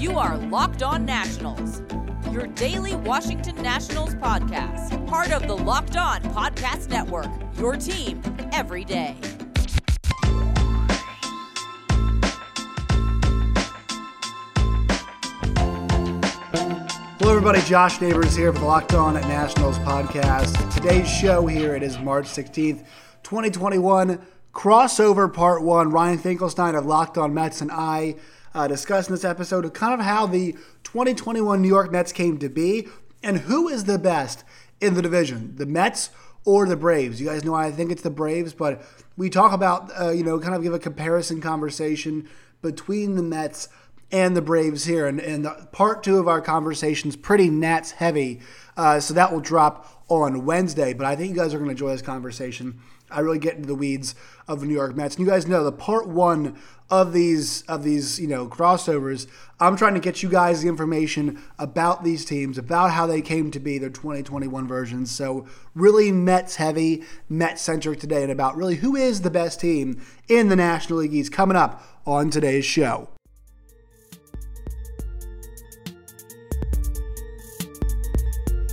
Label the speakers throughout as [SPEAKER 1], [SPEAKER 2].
[SPEAKER 1] You are Locked On Nationals, your daily Washington Nationals podcast, part of the Locked On Podcast Network, your team every day.
[SPEAKER 2] Hello, everybody. Josh Neighbors here for the Locked On Nationals podcast. Today's show here, it is March 16th, 2021, crossover part one. Ryan Finkelstein of Locked On Mets and I uh, discussing this episode of kind of how the 2021 New York Mets came to be and who is the best in the division, the Mets or the Braves. You guys know I think it's the Braves, but we talk about, uh, you know, kind of give a comparison conversation between the Mets and the Braves here. And, and part two of our conversation is pretty Nats heavy. Uh, so that will drop on Wednesday. But I think you guys are going to enjoy this conversation. I really get into the weeds of the New York Mets. And you guys know the part one of these of these you know crossovers. I'm trying to get you guys the information about these teams, about how they came to be their 2021 versions. So really Mets heavy, Mets centric today, and about really who is the best team in the National League East coming up on today's show.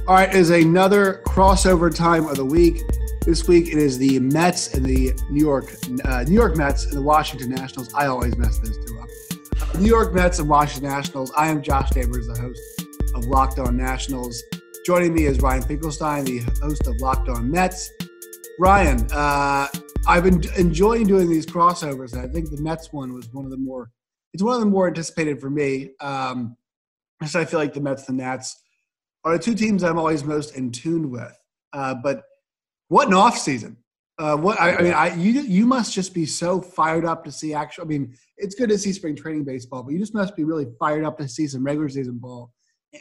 [SPEAKER 2] All right, is another crossover time of the week. This week it is the Mets and the New York uh, New York Mets and the Washington Nationals. I always mess those two up. New York Mets and Washington Nationals. I am Josh Neighbors, the host of Locked On Nationals. Joining me is Ryan Finkelstein, the host of Locked On Mets. Ryan, uh, I've been enjoying doing these crossovers. and I think the Mets one was one of the more it's one of the more anticipated for me. Um, because I feel like the Mets and the Nats are the two teams I'm always most in tune with. Uh, but what an off season! Uh, what I, I, mean, I you you must just be so fired up to see actual. I mean, it's good to see spring training baseball, but you just must be really fired up to see some regular season ball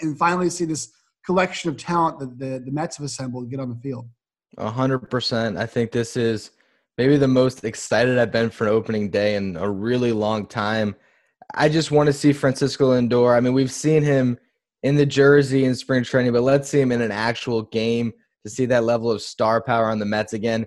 [SPEAKER 2] and finally see this collection of talent that the, the Mets have assembled get on the field.
[SPEAKER 3] A hundred percent. I think this is maybe the most excited I've been for an opening day in a really long time. I just want to see Francisco Lindor. I mean, we've seen him in the jersey in spring training, but let's see him in an actual game to see that level of star power on the Mets again.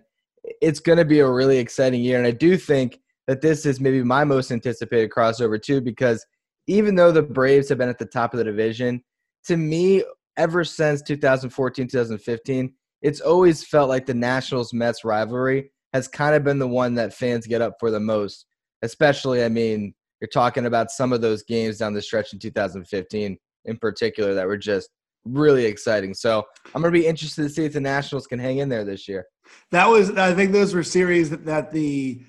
[SPEAKER 3] It's going to be a really exciting year. And I do think that this is maybe my most anticipated crossover, too, because even though the Braves have been at the top of the division, to me, ever since 2014, 2015, it's always felt like the Nationals Mets rivalry has kind of been the one that fans get up for the most. Especially, I mean, you're talking about some of those games down the stretch in 2015 in particular that were just really exciting. So I'm going to be interested to see if the Nationals can hang in there this year.
[SPEAKER 2] That was, I think, those were series that, that the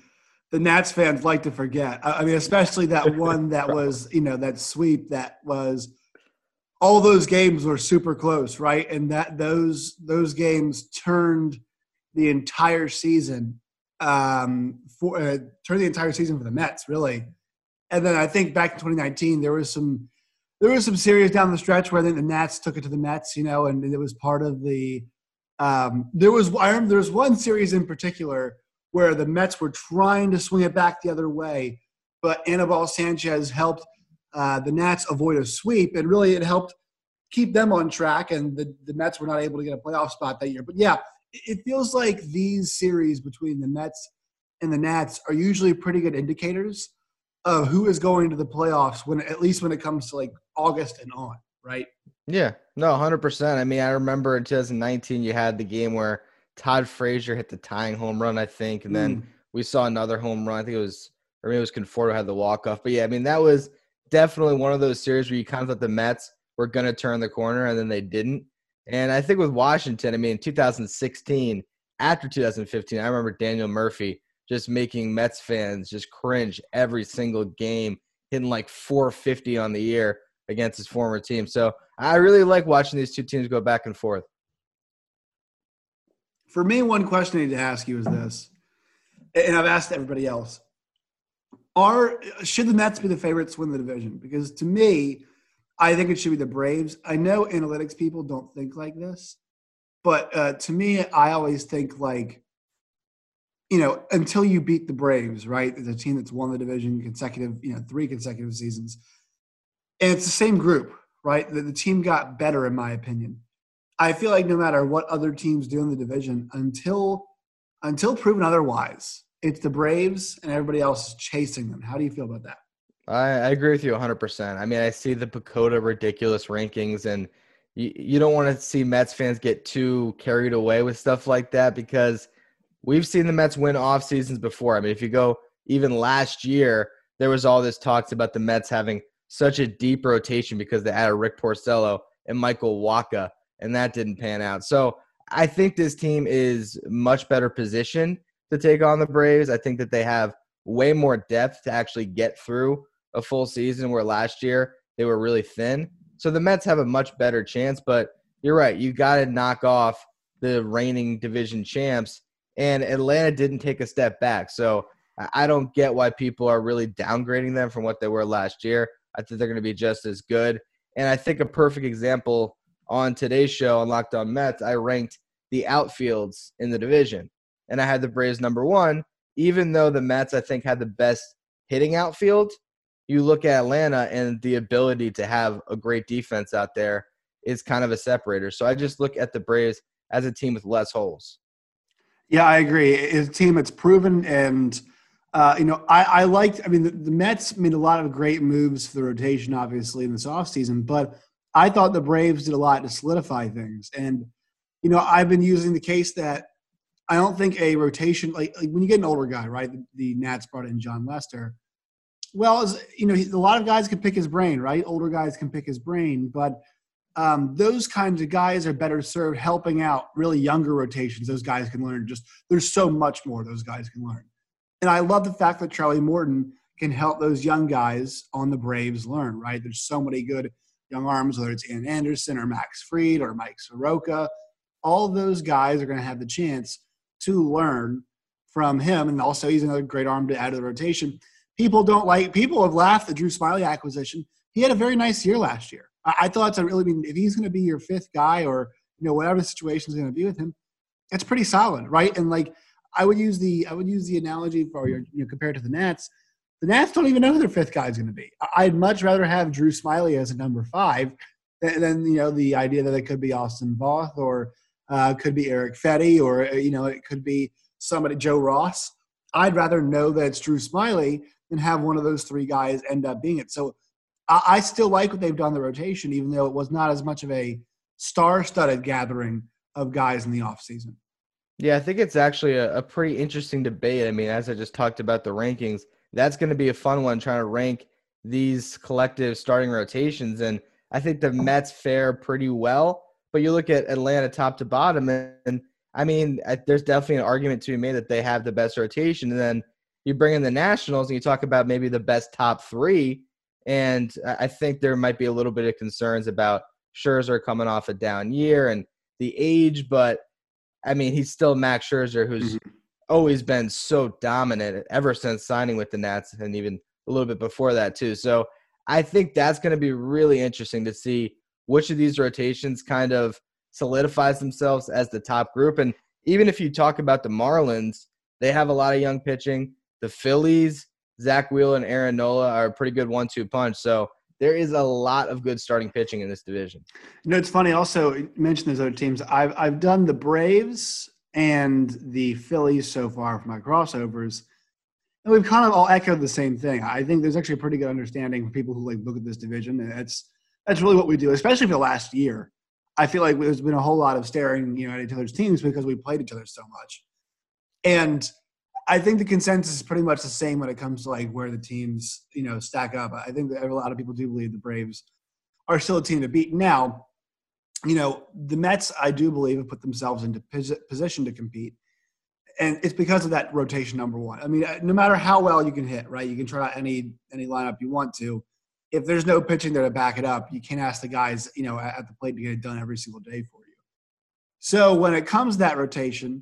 [SPEAKER 2] the Nats fans like to forget. I mean, especially that one that was, you know, that sweep that was. All those games were super close, right? And that those those games turned the entire season um, for uh, turned the entire season for the Mets, really. And then I think back in 2019, there was some there was some series down the stretch where I think the Nats took it to the Mets, you know, and it was part of the. Um, there was I remember there was one series in particular where the Mets were trying to swing it back the other way, but Anibal Sanchez helped uh, the Nats avoid a sweep, and really it helped keep them on track, and the, the Mets were not able to get a playoff spot that year. But yeah, it feels like these series between the Mets and the Nats are usually pretty good indicators of who is going to the playoffs when at least when it comes to like August and on, right?
[SPEAKER 3] Yeah, no, hundred percent. I mean, I remember in 2019 you had the game where Todd Frazier hit the tying home run, I think, and then mm. we saw another home run. I think it was, or maybe it was Conforto had the walk off. But yeah, I mean, that was definitely one of those series where you kind of thought the Mets were going to turn the corner, and then they didn't. And I think with Washington, I mean, 2016, after 2015, I remember Daniel Murphy just making Mets fans just cringe every single game, hitting like 450 on the year against his former team. So I really like watching these two teams go back and forth.
[SPEAKER 2] For me, one question I need to ask you is this, and I've asked everybody else: Are should the Mets be the favorites to win the division? Because to me, I think it should be the Braves. I know analytics people don't think like this, but uh, to me, I always think like you know, until you beat the Braves, right? The team that's won the division consecutive, you know, three consecutive seasons. And it's the same group, right? The, the team got better, in my opinion. I feel like no matter what other teams do in the division, until until proven otherwise, it's the Braves and everybody else is chasing them. How do you feel about that?
[SPEAKER 3] I, I agree with you 100%. I mean, I see the PECOTA ridiculous rankings, and you, you don't want to see Mets fans get too carried away with stuff like that because we've seen the Mets win off seasons before. I mean, if you go even last year, there was all this talks about the Mets having such a deep rotation because they added Rick Porcello and Michael Wacha, and that didn't pan out. So I think this team is much better positioned to take on the Braves. I think that they have way more depth to actually get through a full season where last year they were really thin. So the Mets have a much better chance, but you're right. You got to knock off the reigning division champs, and Atlanta didn't take a step back. So I don't get why people are really downgrading them from what they were last year. I think they're going to be just as good. And I think a perfect example on today's show on Locked On Mets, I ranked the outfields in the division, and I had the Braves number one, even though the Mets I think had the best hitting outfield. You look at Atlanta and the ability to have a great defense out there is kind of a separator. So I just look at the Braves as a team with less holes.
[SPEAKER 2] Yeah, I agree. It's a team that's proven and uh, you know, I, I liked, I mean, the, the, Mets made a lot of great moves for the rotation, obviously, in this offseason, but I thought the Braves did a lot to solidify things. And, you know, I've been using the case that I don't think a rotation, like, like when you get an older guy, right? The, the Nats brought in Jon Lester. Well, you know, a lot of guys can pick his brain, right? Older guys can pick his brain, but um, those kinds of guys are better served helping out really younger rotations. Those guys can learn just, there's so much more those guys can learn. And I love the fact that Charlie Morton can help those young guys on the Braves learn, right? There's so many good young arms, whether it's Ian Anderson or Max Fried or Mike Soroka. All those guys are going to have the chance to learn from him. And also, he's another great arm to add to the rotation. People don't like, people have laughed the Drew Smyly acquisition. He had a very nice year last year. I, I thought to really mean if he's going to be your fifth guy or, you know, whatever the situation is going to be with him, it's pretty solid, right? And like, I would use the I would use the analogy for your you know compared to the Nats. The Nats don't even know who their fifth guy is going to be. I'd much rather have Drew Smyly as a number five than, than you know the idea that it could be Austin Voth or uh, could be Eric Fedde or uh, you know it could be somebody Joe Ross. I'd rather know that it's Drew Smyly than have one of those three guys end up being it. So I, I still like what they've done the rotation, even though it was not as much of a star-studded gathering of guys in the offseason.
[SPEAKER 3] Yeah, I think it's actually a, a, pretty interesting debate. I mean, as I just talked about the rankings, that's going to be a fun one trying to rank these collective starting rotations. And I think the Mets fare pretty well. But you look at Atlanta top to bottom, and, and I mean, I, there's definitely an argument to be made that they have the best rotation. And then you bring in the Nationals and you talk about maybe the best top three. And I think there might be a little bit of concerns about Scherzer coming off a down year and the age, but I mean, he's still Max Scherzer, who's mm-hmm. always been so dominant ever since signing with the Nats, and even a little bit before that too. So I think that's going to be really interesting to see which of these rotations kind of solidifies themselves as the top group. And even if you talk about the Marlins, they have a lot of young pitching. The Phillies, Zach Wheel and Aaron Nola are a pretty good one-two punch. So there is a lot of good starting pitching in this division.
[SPEAKER 2] You know, it's funny. Also, you mentioned those other teams. I've I've done the Braves and the Phillies so far for my crossovers, and we've kind of all echoed the same thing. I think there's actually a pretty good understanding for people who like look at this division, and that's that's really what we do, especially for the last year. I feel like there's been a whole lot of staring, you know, at each other's teams because we played each other so much, and I think the consensus is pretty much the same when it comes to like where the teams, you know, stack up. I think that a lot of people do believe the Braves are still a team to beat. Now, you know, the Mets, I do believe, have put themselves into position to compete. And it's because of that rotation number one. I mean, uh, no matter how well you can hit, right? You can try out any any lineup you want to. If there's no pitching there to back it up, you can't ask the guys, you know, at the plate to get it done every single day for you. So when it comes to that rotation,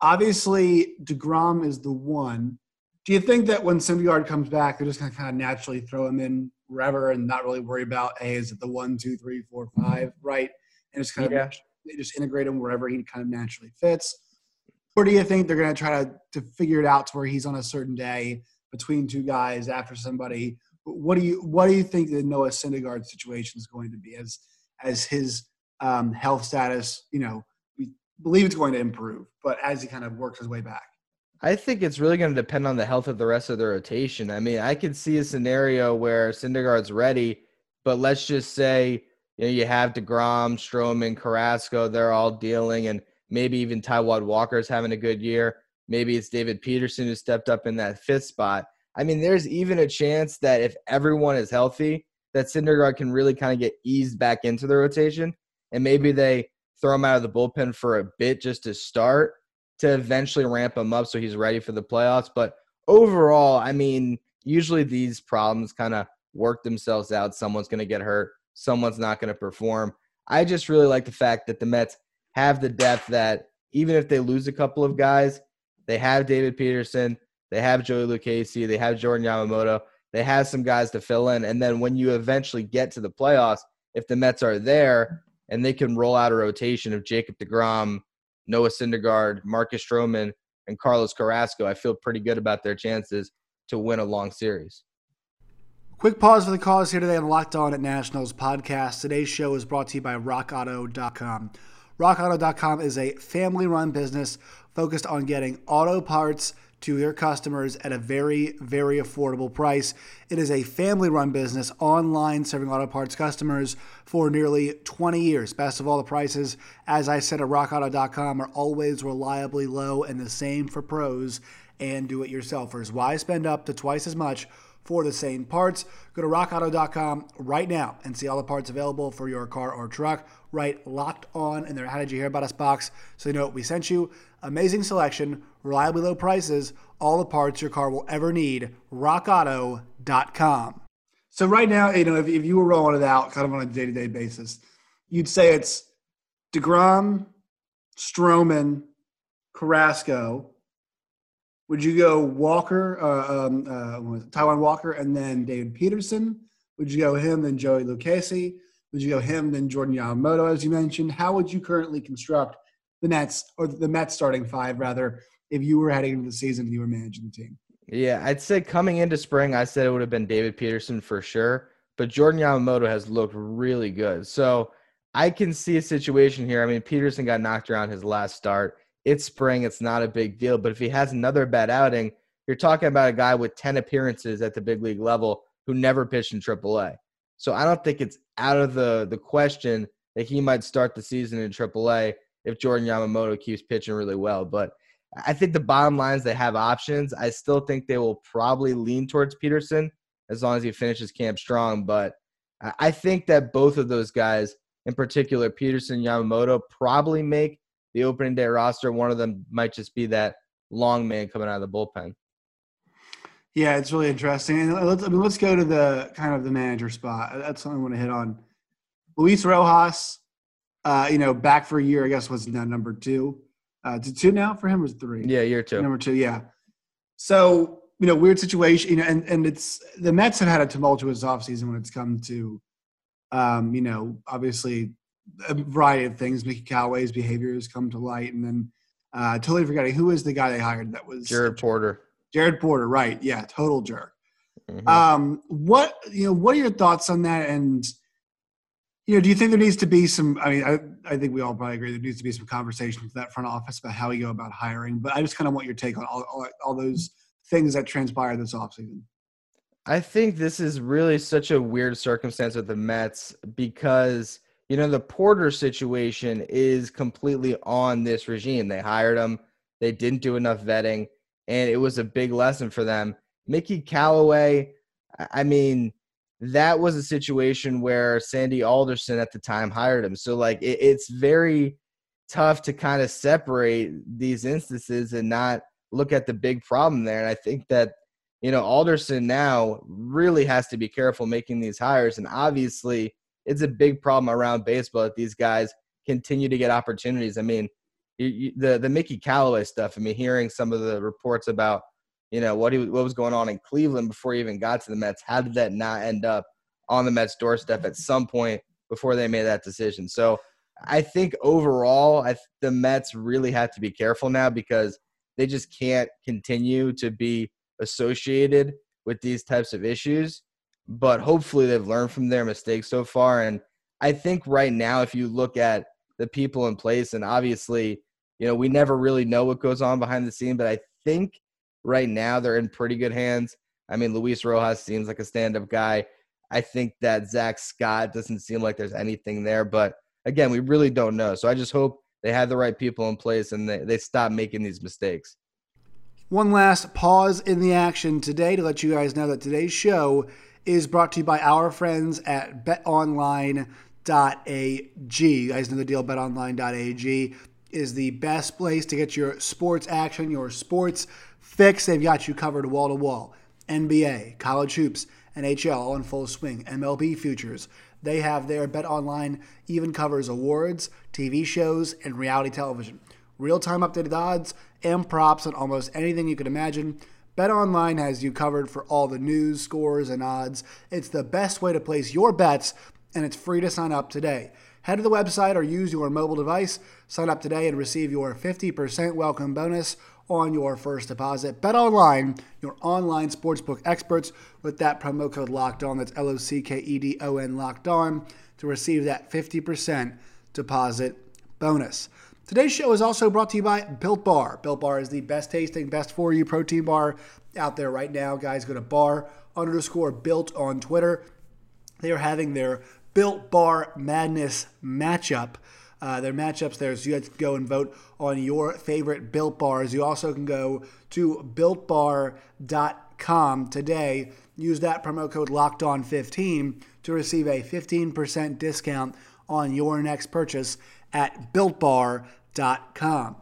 [SPEAKER 2] Obviously, DeGrom is the one. Do you think that when Syndergaard comes back, they're just going to kind of naturally throw him in wherever and not really worry about, hey, is it the one, two, three, four, five, right? And just kind yeah. of they just integrate him wherever he kind of naturally fits. Or do you think they're going to try to, to figure it out to where he's on a certain day between two guys after somebody? What do you what do you think the Noah Syndergaard situation is going to be as as his um, health status, you know, believe it's going to improve, but as he kind of works his way back.
[SPEAKER 3] I think it's really going to depend on the health of the rest of the rotation. I mean, I could see a scenario where Syndergaard's ready, but let's just say you know you have Degrom, Stroman, Carrasco, they're all dealing, and maybe even Taijuan Walker's having a good year. Maybe it's David Peterson who stepped up in that fifth spot. I mean, there's even a chance that if everyone is healthy, that Syndergaard can really kind of get eased back into the rotation, and maybe they throw him out of the bullpen for a bit just to start to eventually ramp him up so he's ready for the playoffs. But overall, I mean, usually these problems kind of work themselves out. Someone's going to get hurt, someone's not going to perform. I just really like the fact that the Mets have the depth that even if they lose a couple of guys, they have David Peterson, they have Joey Lucchesi, they have Jordan Yamamoto, they have some guys to fill in. And then when you eventually get to the playoffs, if the Mets are there and they can roll out a rotation of Jacob DeGrom, Noah Syndergaard, Marcus Stroman, and Carlos Carrasco, I feel pretty good about their chances to win a long series.
[SPEAKER 2] Quick pause for the cause here today on Locked On at Nationals podcast. Today's show is brought to you by RockAuto.com. RockAuto.com is a family run business focused on getting auto parts to their customers at a very, very affordable price. It is a family run business online serving auto parts customers for nearly 20 years. Best of all, the prices, as I said at rockauto.com, are always reliably low and the same for pros and do it yourselfers. Why spend up to twice as much? For the same parts. Go to rockauto.com right now and see all the parts available for your car or truck. Write locked on in their How Did You Hear About Us box so you know we sent you. Amazing selection, reliably low prices, all the parts your car will ever need. RockAuto.com. So right now, you know, if, if you were rolling it out kind of on a day to day basis, you'd say it's DeGrom, Stroman, Carrasco. Would you go Walker, uh, um, uh, Taijuan Walker, and then David Peterson? Would you go him, then Joey Lucchesi? Would you go him, then Jordan Yamamoto, as you mentioned? How would you currently construct the Nets or the Mets starting five rather if you were heading into the season and you were managing the team?
[SPEAKER 3] Yeah, I'd say coming into spring, I said it would have been David Peterson for sure, but Jordan Yamamoto has looked really good. So I can see a situation here. I mean, Peterson got knocked around his last start. It's spring, it's not a big deal. But if he has another bad outing, you're talking about a guy with 10 appearances at the big league level who never pitched in AAA. So I don't think it's out of the the question that he might start the season in AAA if Jordan Yamamoto keeps pitching really well. But I think the bottom line is they have options. I still think they will probably lean towards Peterson as long as he finishes camp strong. But I think that both of those guys, in particular, Peterson Yamamoto, probably make the opening day roster. One of them might just be that long man coming out of the bullpen.
[SPEAKER 2] Yeah, it's really interesting. And let's, I mean, let's go to the kind of the manager spot. That's something I want to hit on. Luis Rojas, uh, you know, back for a year, I guess was now number two. Uh, to two now for him was three.
[SPEAKER 3] Yeah, year two.
[SPEAKER 2] Number two, yeah. So, you know, weird situation, you know, and, and it's the Mets have had a tumultuous offseason when it's come to, um, you know, obviously a variety of things. Mickey Callaway's behavior has come to light. And then uh, totally forgetting who was the guy they hired that was
[SPEAKER 3] Jared Porter.
[SPEAKER 2] Jared Porter, right? Yeah, total jerk. Mm-hmm. Um, what you know? What are your thoughts on that? And you know, do you think there needs to be some? I mean, I, I think we all probably agree there needs to be some conversation with that front office about how we go about hiring. But I just kind of want your take on all, all, all those things that transpired this offseason.
[SPEAKER 3] I think this is really such a weird circumstance with the Mets because you know the Porter situation is completely on this regime. They hired him, they didn't do enough vetting and it was a big lesson for them. Mickey Callaway, I mean, that was a situation where Sandy Alderson at the time hired him. So, like, it, it's very tough to kind of separate these instances and not look at the big problem there. And I think that, you know, Alderson now really has to be careful making these hires. And obviously, it's a big problem around baseball that these guys continue to get opportunities. I mean, you, you, the the Mickey Callaway stuff. I mean, hearing some of the reports about you know what he what was going on in Cleveland before he even got to the Mets. How did that not end up on the Mets doorstep at some point before they made that decision? So I think overall, I the Mets really have to be careful now because they just can't continue to be associated with these types of issues. But hopefully, they've learned from their mistakes so far. And I think right now, if you look at the people in place, and obviously you know, we never really know what goes on behind the scene, but I think right now they're in pretty good hands. I mean, Luis Rojas seems like a stand-up guy. I think that Zack Scott doesn't seem like there's anything there, but again, we really don't know. So I just hope they have the right people in place and they, they stop making these mistakes.
[SPEAKER 2] One last pause in the action today to let you guys know that today's show is brought to you by our friends at betonline.ag. You guys know the deal, betonline.ag is the best place to get your sports action, your sports fix. They've got you covered wall to wall. NBA, college hoops, NHL all in full swing, MLB futures. They have their Bet Online even covers awards, TV shows, and reality television. Real time updated odds and props on almost anything you can imagine. Bet Online has you covered for all the news, scores, and odds. It's the best way to place your bets, and it's free to sign up today. Head to the website or use your mobile device. Sign up today and receive your 50% welcome bonus on your first deposit. Bet online, your online sportsbook experts, with that promo code locked on. That's L O C K E D O N locked on to receive that 50% deposit bonus. Today's show is also brought to you by Built Bar. Built Bar is the best tasting, best for you protein bar out there right now. Guys, go to bar underscore built on Twitter. They are having their Built Bar Madness matchup. Uh, their matchups there, so you guys can go and vote on your favorite Built Bars. You also can go to builtbar.com today. Use that promo code Locked On 15 to receive a 15% discount on your next purchase at builtbar.com.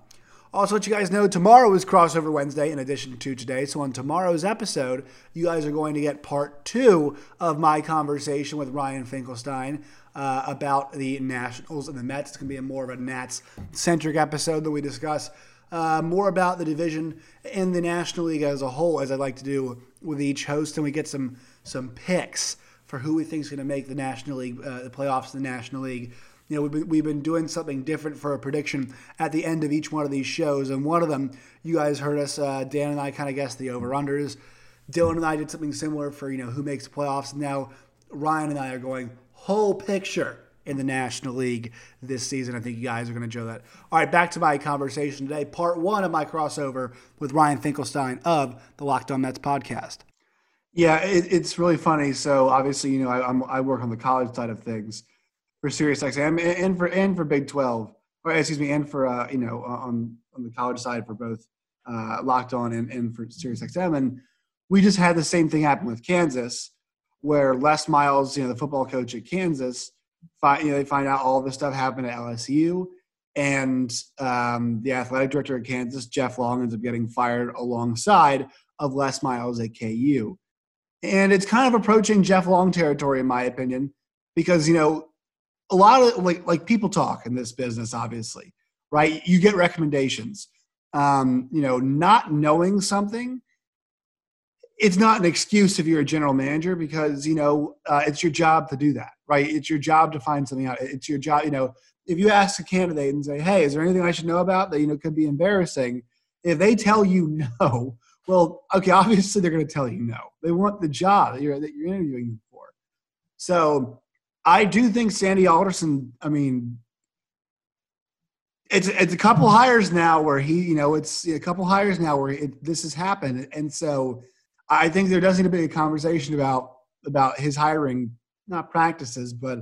[SPEAKER 2] Also, let you guys know tomorrow is crossover Wednesday in addition to today. So, on tomorrow's episode, you guys are going to get part two of my conversation with Ryan Finkelstein uh, about the Nationals and the Mets. It's going to be a more of a Nats centric episode that we discuss uh, more about the division in the National League as a whole, as I like to do with each host, and we get some some picks for who we think is going to make the National League, uh, the playoffs in the National League you know, we've been, we've been doing something different for a prediction at the end of each one of these shows. And one of them, you guys heard us, uh, Dan and I kind of guessed the over-unders. Dylan and I did something similar for, you know, who makes the playoffs. Now Ryan and I are going whole picture in the National League this season. I think you guys are going to enjoy that. All right, back to my conversation today. Part one of my crossover with Ryan Finkelstein of the Locked On Mets podcast. Yeah, it, it's really funny. So obviously, you know, I, I work on the college side of things for SiriusXM and for and for Big Twelve, or excuse me, and for uh, you know on on the college side for both uh, Locked On and, and for SiriusXM, and we just had the same thing happen with Kansas, where Les Miles, you know, the football coach at Kansas, find, you know, they find out all this stuff happened at LSU, and um, the athletic director at Kansas, Jeff Long, ends up getting fired alongside of Les Miles at KU, and it's kind of approaching Jeff Long territory, in my opinion, because you know a lot of like like people talk in this business obviously right? You get recommendations. Um, you know not knowing something it's not an excuse if you're a general manager because you know uh, it's your job to do that right? It's your job to find something out. It's your job you know if you ask a candidate and say hey is there anything i should know about that you know could be embarrassing? If they tell you no well okay obviously they're going to tell you no. They want the job that you're, that you're interviewing for. So I do think Sandy Alderson. I mean, it's it's a couple hires now where he, you know, it's a couple hires now where it, this has happened, and so I think there does need to be a conversation about about his hiring, not practices, but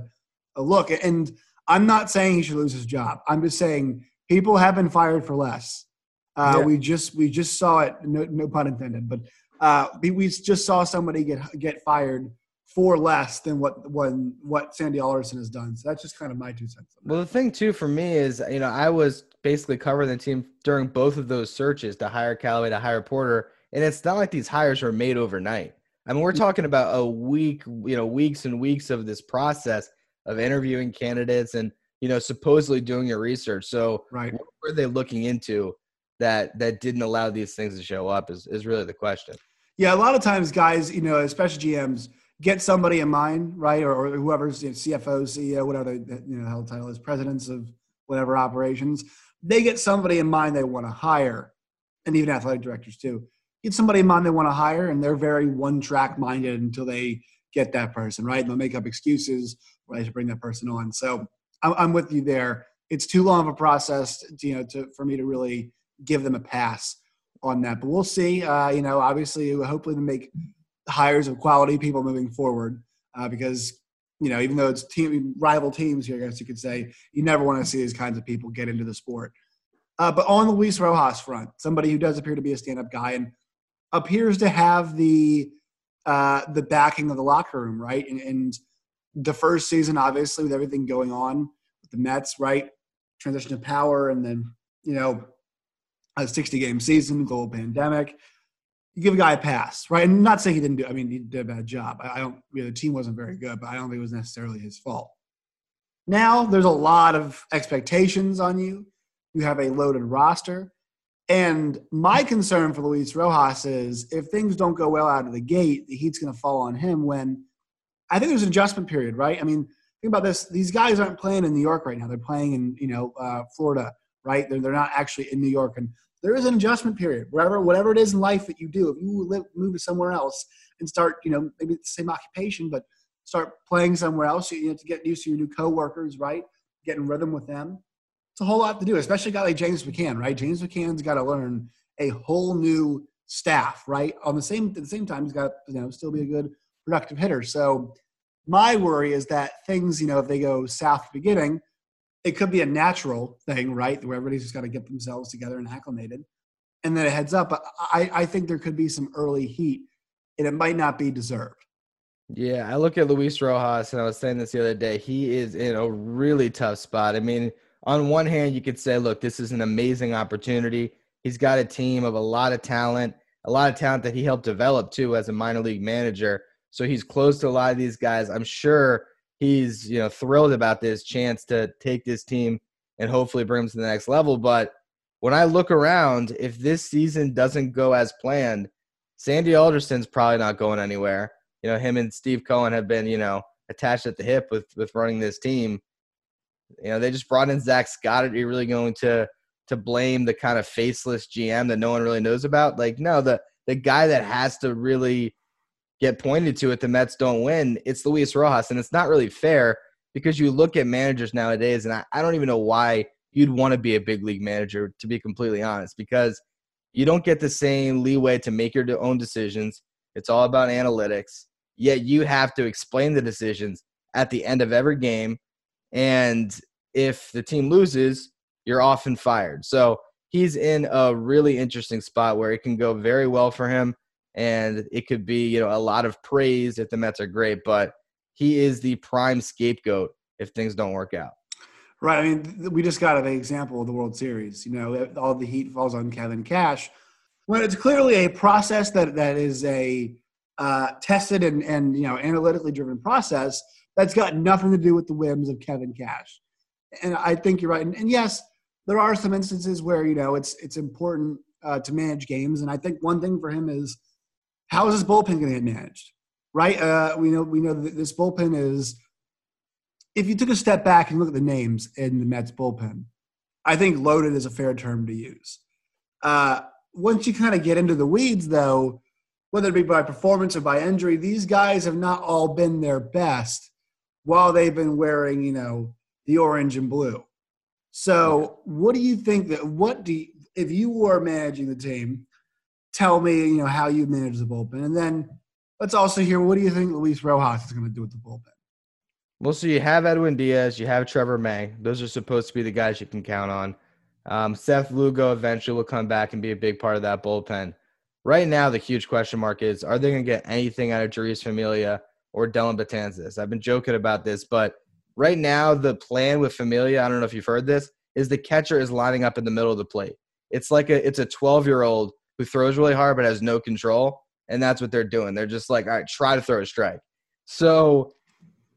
[SPEAKER 2] a look. And I'm not saying he should lose his job. I'm just saying people have been fired for less. Uh, yeah. We just we just saw it. No, no pun intended, but uh, we, we just saw somebody get get fired for less than what when what Sandy Alderson has done. So that's just kind of my two cents.
[SPEAKER 3] Well, the thing too for me is, you know, I was basically covering the team during both of those searches to hire Callaway to hire Porter, and it's not like these hires were made overnight. I mean, we're mm-hmm. talking about a week, you know, weeks and weeks of this process of interviewing candidates and you know supposedly doing your research. So,
[SPEAKER 2] right.
[SPEAKER 3] what were they looking into that that didn't allow these things to show up? Is is really the question.
[SPEAKER 2] Yeah, a lot of times, guys, you know, especially GMs get somebody in mind, right? Or, or whoever's you know, CFO, CEO, whatever the you know hell title is, presidents of whatever operations. They get somebody in mind they want to hire, and even athletic directors too. Get somebody in mind they want to hire, and they're very one track minded until they get that person, right? And they'll make up excuses right to bring that person on. So I'm, I'm with you there. It's too long of a process, to, you know, to, for me to really give them a pass on that, but we'll see. Uh, you know, obviously, hopefully, to make hires of quality people moving forward, uh, because you know, even though it's team rival teams here, I guess you could say, you never want to see these kinds of people get into the sport. Uh, but on Luis Rojas front, somebody who does appear to be a stand-up guy and appears to have the uh, the backing of the locker room, right? And, and the first season, obviously, with everything going on with the Mets, right? Transition of power, and then you know, a 60 game season, global pandemic. You give a guy a pass, right? And not saying he didn't do. I mean, he did a bad job. I, I don't. You know, the team wasn't very good, but I don't think it was necessarily his fault. Now there's a lot of expectations on you. You have a loaded roster. And my concern for Luis Rojas is if things don't go well out of the gate, the heat's going to fall on him when I think there's an adjustment period, right? I mean, think about this. These guys aren't playing in New York right now. They're playing in, you know, uh, Florida, right? They're, they're not actually in New York. And there is an adjustment period. Wherever, whatever it is in life that you do, if you live, move to somewhere else and start, you know, maybe the same occupation, but start playing somewhere else, you have to get used to your new coworkers, right? Get in rhythm with them it's a whole lot to do, especially a guy like James McCann, right? James McCann's got to learn a whole new staff, right? On the same at the same time, he's got you know still be a good productive hitter. So my worry is that things, you know, if they go south beginning, it could be a natural thing, right? Where everybody's just got to get themselves together and acclimated, and then it heads up. I, I think there could be some early heat, and it might not be deserved.
[SPEAKER 3] Yeah, I look at Luis Rojas, and I was saying this the other day. He is in a really tough spot. I mean, on one hand, you could say, look, this is an amazing opportunity. He's got a team of a lot of talent, a lot of talent that he helped develop too as a minor league manager. So he's close to a lot of these guys. I'm sure he's, you know, thrilled about this chance to take this team and hopefully bring them to the next level. But when I look around, if this season doesn't go as planned, Sandy Alderson's probably not going anywhere. You know, him and Steve Cohen have been, you know, attached at the hip with with running this team. You know, they just brought in Zack Scott. Are you really going to to blame the kind of faceless GM that no one really knows about? Like, no, the the guy that has to really get pointed to if the Mets don't win, it's Luis Rojas. And it's not really fair because you look at managers nowadays, and I, I don't even know why you'd want to be a big league manager, to be completely honest, because you don't get the same leeway to make your own decisions. It's all about analytics. Yet you have to explain the decisions at the end of every game and if the team loses, you're often fired. So he's in a really interesting spot where it can go very well for him. And it could be, you know, a lot of praise if the Mets are great, but he is the prime scapegoat if things don't work out.
[SPEAKER 2] Right. I mean, we just got an example of the World Series. You know, all the heat falls on Kevin Cash when it's clearly a process that that is a uh, tested and and you know analytically driven process that's got nothing to do with the whims of Kevin Cash. And I think you're right. And, and yes, there are some instances where you know it's it's important uh, to manage games, and I think one thing for him is how is this bullpen going to get managed? Right? Uh, we know we know that this bullpen is. If you took a step back and look at the names in the Mets bullpen, I think loaded is a fair term to use. Uh, once you kind of get into the weeds, though, whether it be by performance or by injury, these guys have not all been their best while they've been wearing, you know, the orange and blue. So, what do you think that what do you, if you were managing the team? Tell me, you know, how you manage the bullpen, and then let's also hear what do you think Luis Rojas is going to do with the bullpen.
[SPEAKER 3] Well, so you have Edwin Diaz, you have Trevor May. Those are supposed to be the guys you can count on. Um, Seth Lugo eventually will come back and be a big part of that bullpen. Right now, the huge question mark is: Are they going to get anything out of Jeurys Familia? or Dellin Betances. I've been joking about this, but right now the plan with Familia, I don't know if you've heard this, is the catcher is lining up in the middle of the plate. It's like a it's a 12 year old who throws really hard but has no control, and that's what they're doing. They're just like, all right, try to throw a strike. So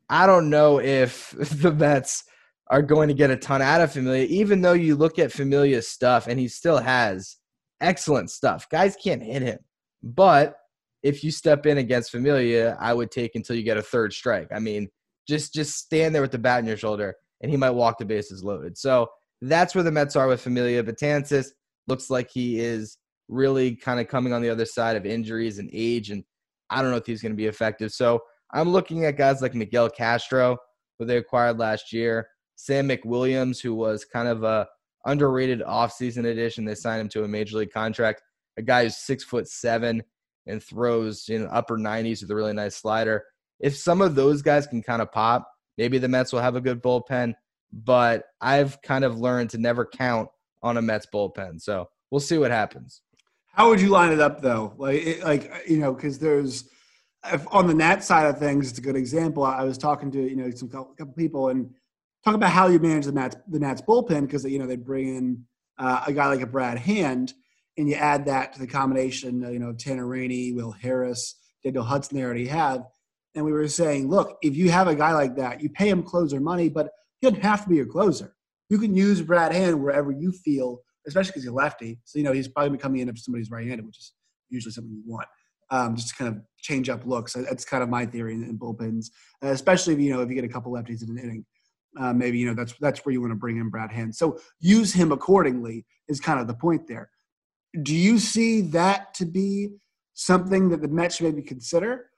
[SPEAKER 3] I don't know if the Mets are going to get a ton out of Familia, even though you look at Familia's stuff and he still has excellent stuff. Guys can't hit him, but if you step in against Familia, I would take until you get a third strike. I mean, just just stand there with the bat in your shoulder, and he might walk the bases loaded. So that's where the Mets are with Familia. Betances looks like he is really kind of coming on the other side of injuries and age, and I don't know if he's going to be effective. So I'm looking at guys like Miguel Castro, who they acquired last year, Sam McWilliams, who was kind of a underrated offseason addition. They signed him to a major league contract. a guy who's six foot seven and throws in upper 90s with a really nice slider. If some of those guys can kind of pop, maybe the Mets will have a good bullpen. But I've kind of learned to never count on a Mets bullpen. So we'll see what happens.
[SPEAKER 2] How would you line it up though? Like, it, like you know, because there's on the Nat side of things, it's a good example. I was talking to you know some couple people and talk about how you manage the Nats the Nats bullpen because you know they bring in uh, a guy like a Brad Hand and you add that to the combination, you know, Tanner Rainey, Will Harris, Daniel Hudson they already have. And we were saying, look, if you have a guy like that, you pay him closer money, but he doesn't have to be your closer. You can use Brad Hand wherever you feel, especially because he's lefty. So, you know, he's probably coming in if somebody's right handed, which is usually something you want. Um, just to kind of change up looks. That's kind of my theory in, in bullpens, uh, especially if you know if you get a couple lefties in an inning. Uh, maybe you know that's that's where you want to bring in Brad Hand. So use him accordingly is kind of the point there do you see that to be something that the Mets should maybe consider?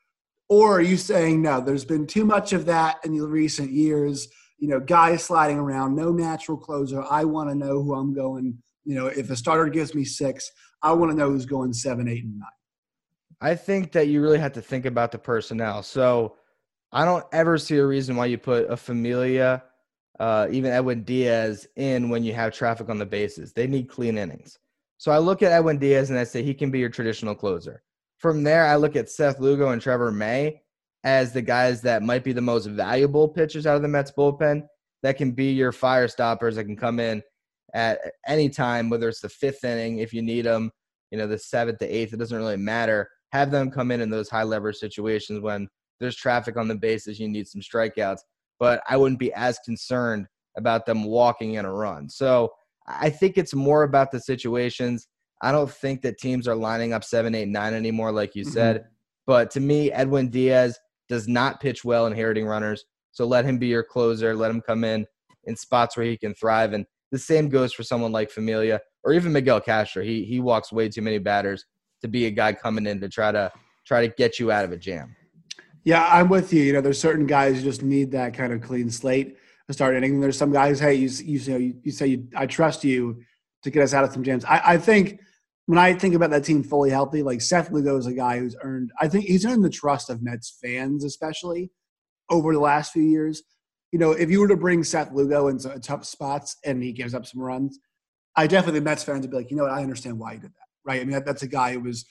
[SPEAKER 2] Or are you saying no, there's been too much of that in the recent years, you know, guys sliding around, no natural closer. I want to know who I'm going. You know, if a starter gives me six, I want to know who's going seven, eight, and nine.
[SPEAKER 3] I think that you really have to think about the personnel. So I don't ever see a reason why you put a Familia, uh, even Edwin Diaz in when you have traffic on the bases. They need clean innings. So I look at Edwin Diaz and I say he can be your traditional closer. From there, I look at Seth Lugo and Trevor May as the guys that might be the most valuable pitchers out of the Mets bullpen that can be your fire stoppers that can come in at any time, whether it's the fifth inning, if you need them, you know, the seventh to eighth, it doesn't really matter. Have them come in in those high leverage situations when there's traffic on the bases, you need some strikeouts. But I wouldn't be as concerned about them walking in a run. So I think it's more about the situations. I don't think that teams are lining up seven, eight, nine anymore, like you mm-hmm. said. But to me, Edwin Diaz does not pitch well inheriting runners. So let him be your closer. Let him come in in spots where he can thrive. And the same goes for someone like Familia or even Miguel Castro. He he walks way too many batters to be a guy coming in to try to try to get you out of a jam.
[SPEAKER 2] Yeah, I'm with you. You know, there's certain guys who just need that kind of clean slate to start inning. There's some guys, hey, you you, you know, you, you say you, I trust you to get us out of some jams. I, I think when I think about that team fully healthy, like Seth Lugo is a guy who's earned, I think he's earned the trust of Mets fans, especially over the last few years. You know, if you were to bring Seth Lugo in some tough spots and he gives up some runs, I definitely Mets fans would be like, you know what, I understand why he did that, right? I mean, that, that's a guy who was,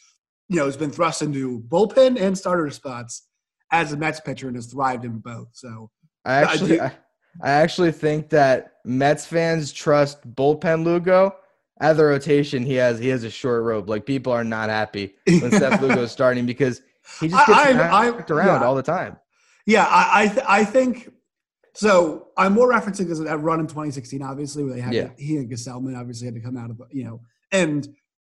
[SPEAKER 2] you know, has been thrust into bullpen and starter spots as a Mets pitcher and has thrived in both. So
[SPEAKER 3] I actually, I, I actually think that Mets fans trust bullpen Lugo. At the rotation, he has he has a short rope. Like people are not happy when Seth Lugo's starting because he just gets I, I, around yeah. all the time.
[SPEAKER 2] Yeah, I I, th- I, think so. I'm more referencing because that run in 2016, obviously, where they had yeah. he and Gsellman obviously had to come out of you know, and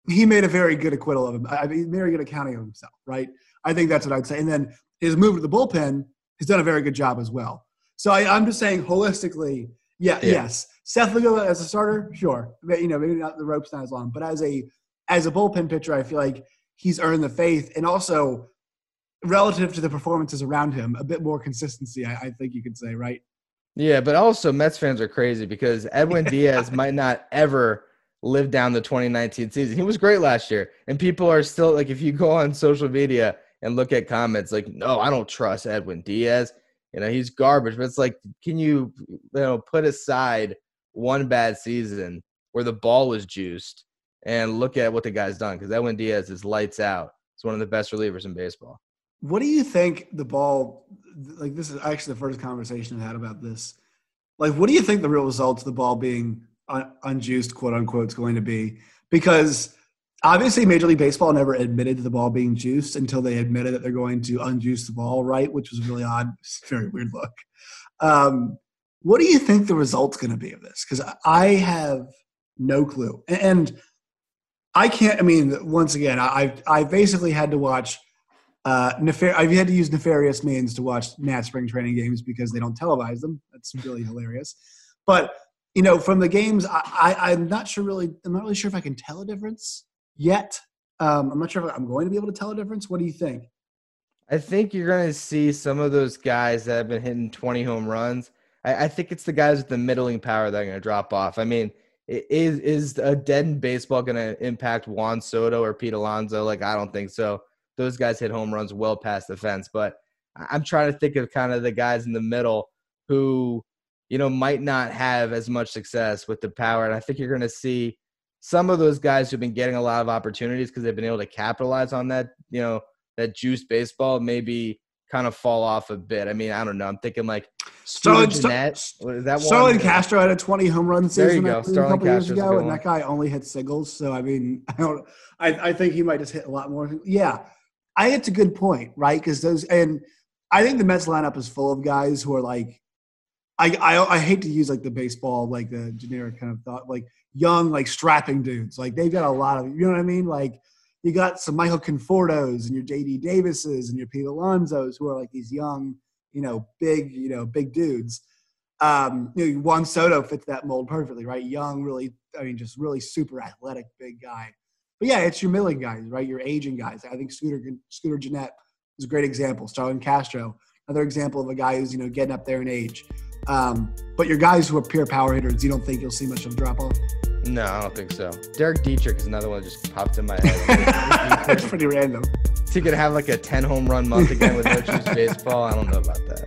[SPEAKER 2] he made a very good acquittal of him. I mean, very good accounting of himself, right? I think that's what I'd say. And then his move to the bullpen, he's done a very good job as well. So I, am just saying holistically, yeah, yeah, yes. Seth Lugo as a starter, sure. You know, maybe not the rope's not as long, but as a as a bullpen pitcher, I feel like he's earned the faith, and also relative to the performances around him, a bit more consistency. I, I think you could say, right?
[SPEAKER 3] Yeah, but also Mets fans are crazy because Edwin Diaz might not ever live down the 2019 season. He was great last year, and people are still like, if you go on social media and look at comments, like, no, I don't trust Edwin Diaz you know he's garbage but it's like can you you know put aside one bad season where the ball was juiced and look at what the guy's done because Edwin Diaz is lights out. He's one of the best relievers in baseball.
[SPEAKER 2] What do you think the ball like this is actually the first conversation I've had about this. Like what do you think the real results of the ball being un- unjuiced quote unquote is going to be? Because obviously Major League Baseball never admitted to the ball being juiced until they admitted that they're going to unjuice the ball, right? Which was really odd. Very weird look. Um, what do you think the result's going to be of this? Because I have no clue, and I can't. I mean, once again, I've I basically had to watch. Uh, nefar- I've had to use nefarious means to watch Nat spring training games because they don't televise them. That's really hilarious. But you know, from the games, I, I, I'm not sure really. I'm not really sure if I can tell a difference yet. Um, I'm not sure if I'm going to be able to tell a difference. What do you think?
[SPEAKER 3] I think you're going to see some of those guys that have been hitting 20 home runs. I, I think it's the guys with the middling power that are going to drop off. I mean, is is a dead in baseball going to impact Juan Soto or Pete Alonso? Like, I don't think so. Those guys hit home runs well past the fence. But I'm trying to think of kind of the guys in the middle who, you know, might not have as much success with the power. And I think you're going to see some of those guys who've been getting a lot of opportunities because they've been able to capitalize on that, you know, that juice baseball maybe kind of fall off a bit. I mean, I don't know. I'm thinking like
[SPEAKER 2] Starlin, Jeanette. Star- that Starlin Castro had a 20 home run season a couple years ago, and that guy only hit singles. So I mean, I don't. I, I think he might just hit a lot more. Yeah, I. It's a good point, right? Because those and I think the Mets lineup is full of guys who are like. I, I, I hate to use like the baseball like the generic kind of thought like young like strapping dudes like they've got a lot of you know what I mean like you got some Michael Confortos and your JD Davises and your Pete Alonsos who are like these young, you know, big, you know, big dudes. Um, you know, Juan Soto fits that mold perfectly, right? Young, really, I mean, just really super athletic, big guy. But yeah, it's your milling guys, right? Your aging guys. I think Scooter Scooter Gennett is a great example. Starlin Castro, another example of a guy who's you know getting up there in age. Um, but your guys who are pure power hitters, you don't think you'll see much of a drop off.
[SPEAKER 3] No, I don't think so. Derek Dietrich is another one that just popped in my head.
[SPEAKER 2] That's pretty random.
[SPEAKER 3] Is he gonna have like a 10 home run month again with no choose baseball? I don't know about that.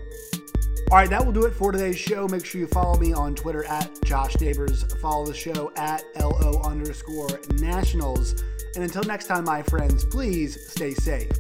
[SPEAKER 2] All right, that will do it for today's show. Make sure you follow me on Twitter at Josh Neighbors. Follow the show at LO underscore nationals. And until next time, my friends, please stay safe.